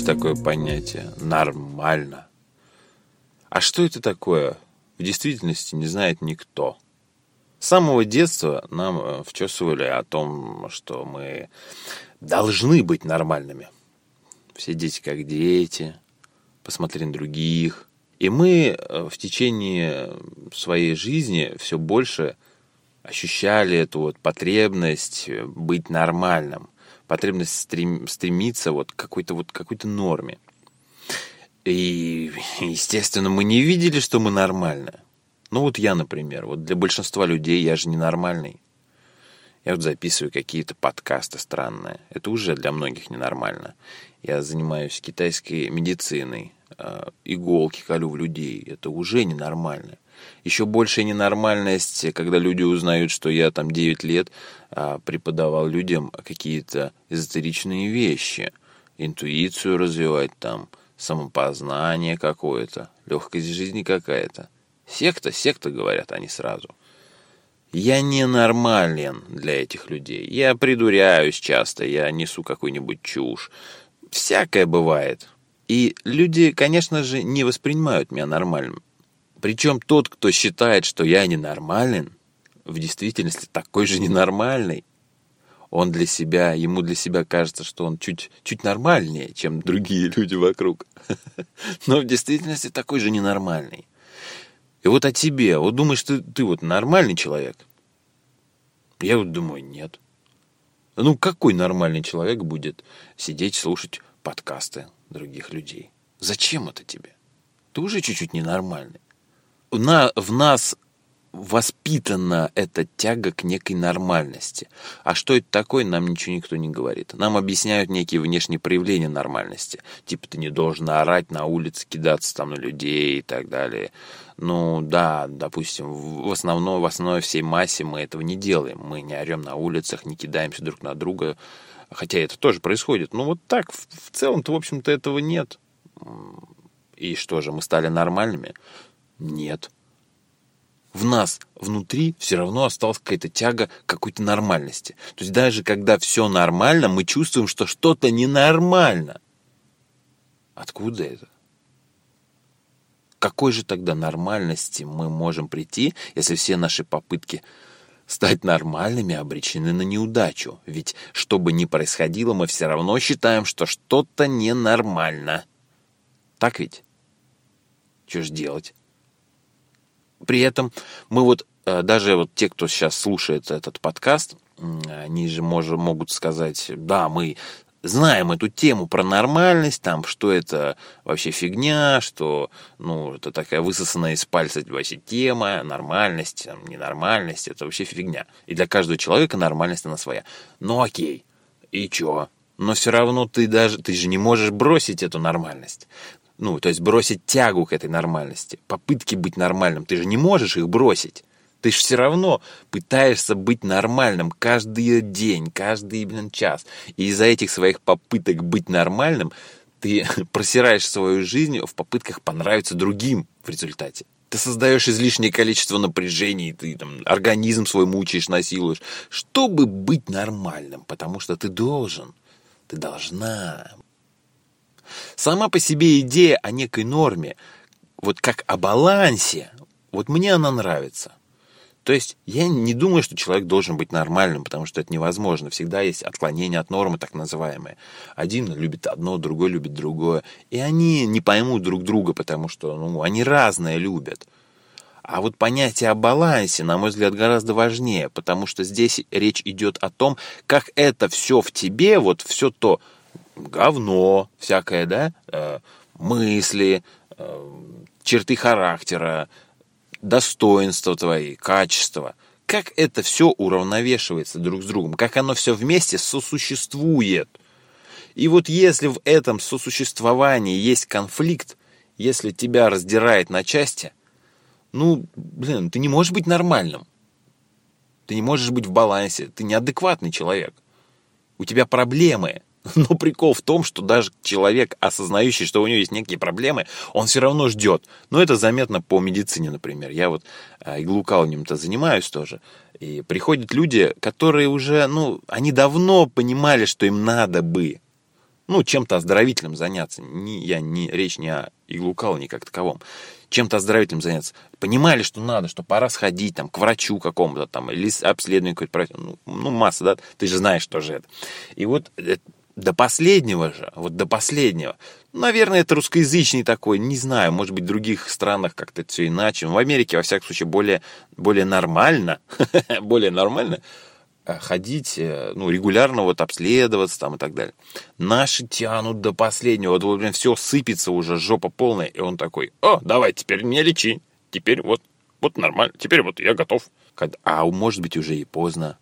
Есть такое понятие «нормально». А что это такое, в действительности не знает никто. С самого детства нам э, вчесывали о том, что мы должны быть нормальными. Все дети как дети, посмотри на других. И мы э, в течение своей жизни все больше ощущали эту вот потребность быть нормальным, потребность стрем, стремиться вот к какой-то вот какой-то норме. И, естественно, мы не видели, что мы нормальны. Ну вот я, например, вот для большинства людей я же ненормальный. Я вот записываю какие-то подкасты странные. Это уже для многих ненормально. Я занимаюсь китайской медициной. Э, иголки колю в людей. Это уже ненормально. Еще большая ненормальность, когда люди узнают, что я там 9 лет а, преподавал людям какие-то эзотеричные вещи. Интуицию развивать там, самопознание какое-то, легкость жизни какая-то. Секта, секта, говорят они сразу. Я ненормален для этих людей. Я придуряюсь часто, я несу какую-нибудь чушь. Всякое бывает. И люди, конечно же, не воспринимают меня нормальным. Причем тот, кто считает, что я ненормален, в действительности такой же ненормальный. Он для себя, ему для себя кажется, что он чуть, чуть нормальнее, чем другие люди вокруг. Но в действительности такой же ненормальный. И вот о тебе, вот думаешь, ты, ты вот нормальный человек? Я вот думаю, нет. Ну, какой нормальный человек будет сидеть, слушать подкасты других людей? Зачем это тебе? Ты уже чуть-чуть ненормальный на, в нас воспитана эта тяга к некой нормальности. А что это такое, нам ничего никто не говорит. Нам объясняют некие внешние проявления нормальности. Типа ты не должен орать на улице, кидаться там на людей и так далее. Ну да, допустим, в основном, в основной всей массе мы этого не делаем. Мы не орем на улицах, не кидаемся друг на друга. Хотя это тоже происходит. Ну вот так, в, целом-то, в общем-то, этого нет. И что же, мы стали нормальными? Нет. В нас внутри все равно осталась какая-то тяга какой-то нормальности. То есть даже когда все нормально, мы чувствуем, что что-то ненормально. Откуда это? Какой же тогда нормальности мы можем прийти, если все наши попытки стать нормальными обречены на неудачу? Ведь что бы ни происходило, мы все равно считаем, что что-то ненормально. Так ведь? Что ж делать? При этом мы вот, э, даже вот те, кто сейчас слушает этот подкаст, они же мож, могут сказать, да, мы знаем эту тему про нормальность, там, что это вообще фигня, что, ну, это такая высосанная из пальца вообще тема, нормальность, там, ненормальность, это вообще фигня. И для каждого человека нормальность она своя. Ну, окей, и чё? Но все равно ты даже, ты же не можешь бросить эту нормальность ну, то есть бросить тягу к этой нормальности, попытки быть нормальным. Ты же не можешь их бросить. Ты же все равно пытаешься быть нормальным каждый день, каждый, блин, час. И из-за этих своих попыток быть нормальным ты просираешь свою жизнь в попытках понравиться другим в результате. Ты создаешь излишнее количество напряжений, ты там организм свой мучаешь, насилуешь, чтобы быть нормальным, потому что ты должен, ты должна Сама по себе идея о некой норме, вот как о балансе, вот мне она нравится. То есть я не думаю, что человек должен быть нормальным, потому что это невозможно. Всегда есть отклонения от нормы, так называемые. Один любит одно, другой любит другое. И они не поймут друг друга, потому что ну, они разное любят. А вот понятие о балансе, на мой взгляд, гораздо важнее, потому что здесь речь идет о том, как это все в тебе, вот все то, говно всякое, да, э, мысли, э, черты характера, достоинства твои, качества. Как это все уравновешивается друг с другом, как оно все вместе сосуществует. И вот если в этом сосуществовании есть конфликт, если тебя раздирает на части, ну, блин, ты не можешь быть нормальным. Ты не можешь быть в балансе, ты неадекватный человек. У тебя проблемы – Но прикол в том, что даже человек, осознающий, что у него есть некие проблемы, он все равно ждет. Но это заметно по медицине, например. Я вот а, иглоукалыванием-то занимаюсь тоже. И приходят люди, которые уже, ну, они давно понимали, что им надо бы, ну, чем-то оздоровительным заняться. Не, я не, речь не о иглоукалывании как таковом. Чем-то оздоровительным заняться. Понимали, что надо, что пора сходить там, к врачу какому-то там, или обследование какое-то Ну, ну, масса, да, ты же знаешь, что же это. И вот э, до последнего же, вот до последнего. Наверное, это русскоязычный такой, не знаю, может быть, в других странах как-то все иначе. в Америке, во всяком случае, более, более нормально, более нормально э, ходить, э, ну, регулярно вот обследоваться там и так далее. Наши тянут до последнего, вот, вот все сыпется уже, жопа полная, и он такой, о, давай, теперь меня лечи, теперь вот, вот нормально, теперь вот я готов. А может быть, уже и поздно.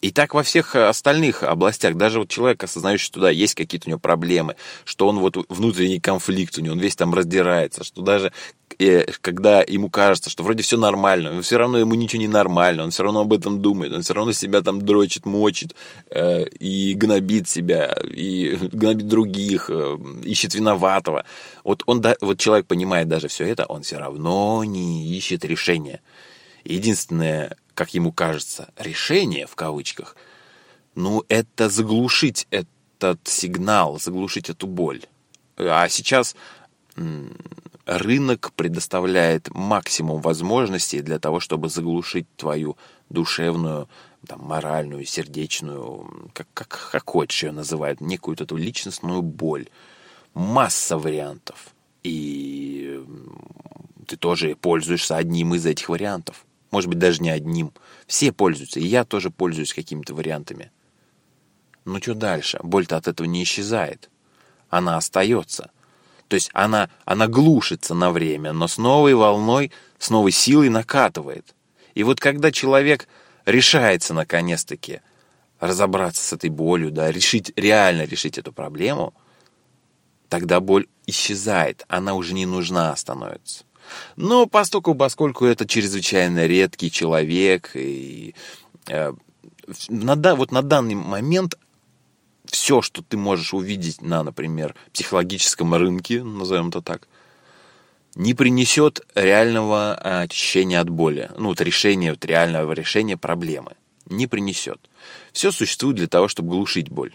И так во всех э, остальных областях, даже вот человек, осознающий, что да, есть какие-то у него проблемы, что он вот внутренний конфликт у него, он весь там раздирается, что даже э, когда ему кажется, что вроде все нормально, но все равно ему ничего не нормально, он все равно об этом думает, он все равно себя там дрочит, мочит э, и гнобит себя, и гнобит других, э, ищет виноватого. Вот он, да, вот человек понимает даже все это, он все равно не ищет решения. Единственное, как ему кажется, решение, в кавычках, ну, это заглушить этот сигнал, заглушить эту боль. А сейчас рынок предоставляет максимум возможностей для того, чтобы заглушить твою душевную, там, моральную, сердечную, как, как, как хочешь ее называют, некую эту личностную боль. Масса вариантов. И ты тоже пользуешься одним из этих вариантов. Может быть, даже не одним. Все пользуются, и я тоже пользуюсь какими-то вариантами. Ну что дальше? Боль-то от этого не исчезает. Она остается. То есть она, она глушится на время, но с новой волной, с новой силой накатывает. И вот когда человек решается наконец-таки разобраться с этой болью, да, решить, реально решить эту проблему, тогда боль исчезает, она уже не нужна становится. Но поскольку, поскольку это чрезвычайно редкий человек, и э, на, вот на данный момент все, что ты можешь увидеть на, например, психологическом рынке, назовем это так, не принесет реального очищения от боли, ну, вот решения, вот реального решения проблемы. Не принесет. Все существует для того, чтобы глушить боль.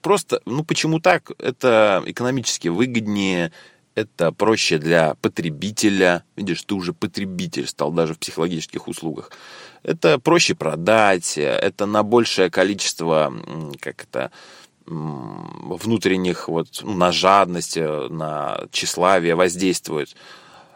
Просто, ну почему так? Это экономически выгоднее, это проще для потребителя. Видишь, ты уже потребитель стал даже в психологических услугах. Это проще продать, это на большее количество, как это, внутренних, вот, ну, на жадность, на тщеславие воздействует.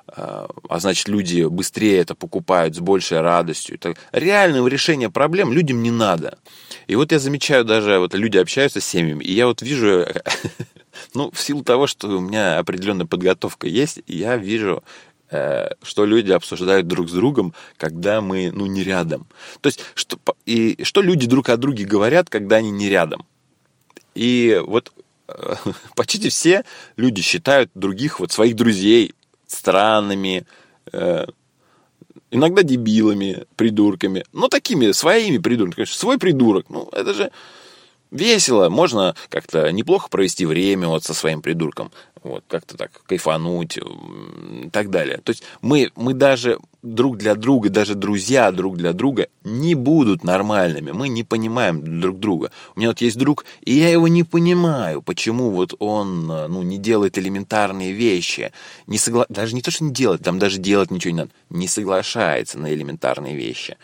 А, а значит, люди быстрее это покупают с большей радостью. Так, реального решения проблем людям не надо. И вот я замечаю даже, вот люди общаются с семьями, и я вот вижу Ну, в силу того, что у меня определенная подготовка есть, я вижу, э, что люди обсуждают друг с другом, когда мы, ну, не рядом. То есть, что, и что люди друг о друге говорят, когда они не рядом. И вот э, почти все люди считают других, вот своих друзей, странными, э, иногда дебилами, придурками, но такими своими придурками. Конечно, свой придурок, ну, это же весело, можно как-то неплохо провести время вот со своим придурком, вот, как-то так кайфануть и так далее. То есть мы, мы даже друг для друга, даже друзья друг для друга не будут нормальными, мы не понимаем друг друга. У меня вот есть друг, и я его не понимаю, почему вот он ну, не делает элементарные вещи, не согла... даже не то, что не делает, там даже делать ничего не надо, не соглашается на элементарные вещи.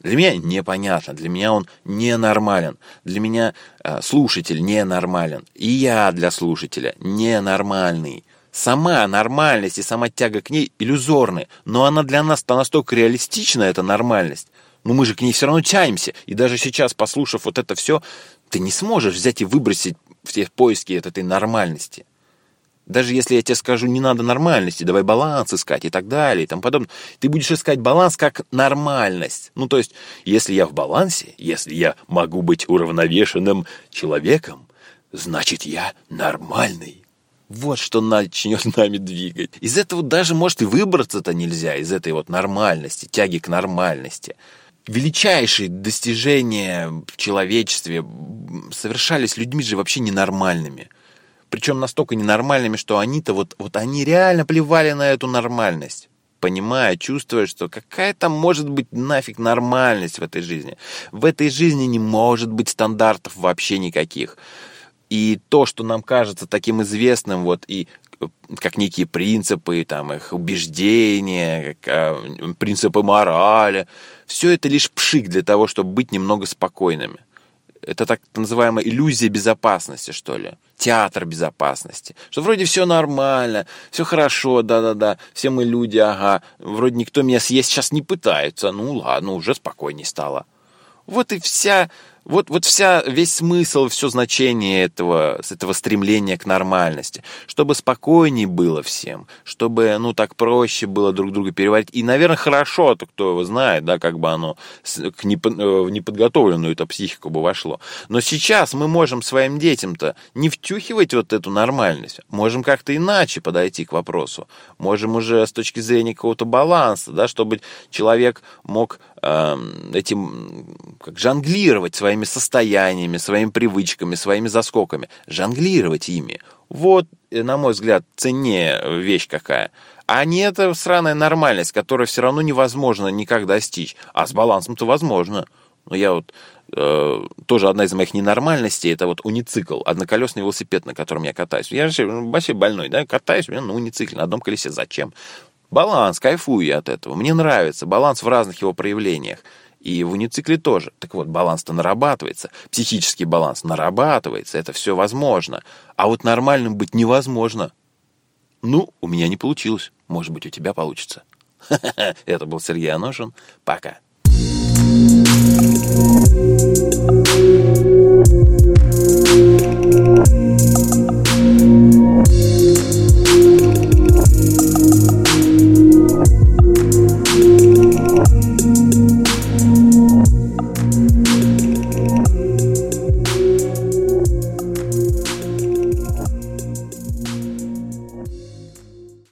Для меня непонятно, для меня он ненормален, для меня э, слушатель ненормален, и я для слушателя ненормальный. Сама нормальность и сама тяга к ней иллюзорны, но она для нас то настолько реалистична, эта нормальность. Но мы же к ней все равно тянемся, и даже сейчас, послушав вот это все, ты не сможешь взять и выбросить все поиски этой нормальности. Даже если я тебе скажу, не надо нормальности, давай баланс искать и так далее и тому подобное, ты будешь искать баланс как нормальность. Ну, то есть, если я в балансе, если я могу быть уравновешенным человеком, значит, я нормальный. Вот что начнет нами двигать. Из этого даже, может, и выбраться-то нельзя, из этой вот нормальности, тяги к нормальности. величайшие достижения в человечестве совершались людьми же вообще ненормальными. Причем настолько ненормальными, что они-то вот, вот они реально плевали на эту нормальность понимая, чувствуя, что какая там может быть нафиг нормальность в этой жизни. В этой жизни не может быть стандартов вообще никаких. И то, что нам кажется таким известным, вот и э, как некие принципы, там, их убеждения, как, э, принципы морали, все это лишь пшик для того, чтобы быть немного спокойными. Это так называемая иллюзия безопасности, что ли. Театр безопасности. Что вроде все нормально, все хорошо, да-да-да, все мы люди, ага. Вроде никто меня съесть сейчас не пытается. Ну ладно, уже спокойней стало. Вот и вся вот, вот вся, весь смысл, все значение этого, этого стремления к нормальности. Чтобы спокойнее было всем, чтобы, ну, так проще было друг друга переварить. И, наверное, хорошо, то кто его знает, да, как бы оно к непо, э, в неподготовленную эту психику бы вошло. Но сейчас мы можем своим детям-то не втюхивать вот эту нормальность. Можем как-то иначе подойти к вопросу. Можем уже с точки зрения какого-то баланса, да, чтобы человек мог этим как жонглировать своим своими состояниями, своими привычками, своими заскоками, жонглировать ими. Вот, э, на мой взгляд, ценнее вещь какая. А не эта сраная нормальность, которую все равно невозможно никак достичь. А с балансом-то возможно. Но я вот э, тоже одна из моих ненормальностей это вот уницикл, одноколесный велосипед, на котором я катаюсь. Я же вообще больной, да, катаюсь у меня на уницикле, на одном колесе. Зачем? Баланс, кайфую я от этого. Мне нравится баланс в разных его проявлениях. И в уницикле тоже. Так вот, баланс-то нарабатывается. Психический баланс нарабатывается. Это все возможно. А вот нормальным быть невозможно. Ну, у меня не получилось. Может быть, у тебя получится. Это был Сергей Аношин. Пока. Thank you.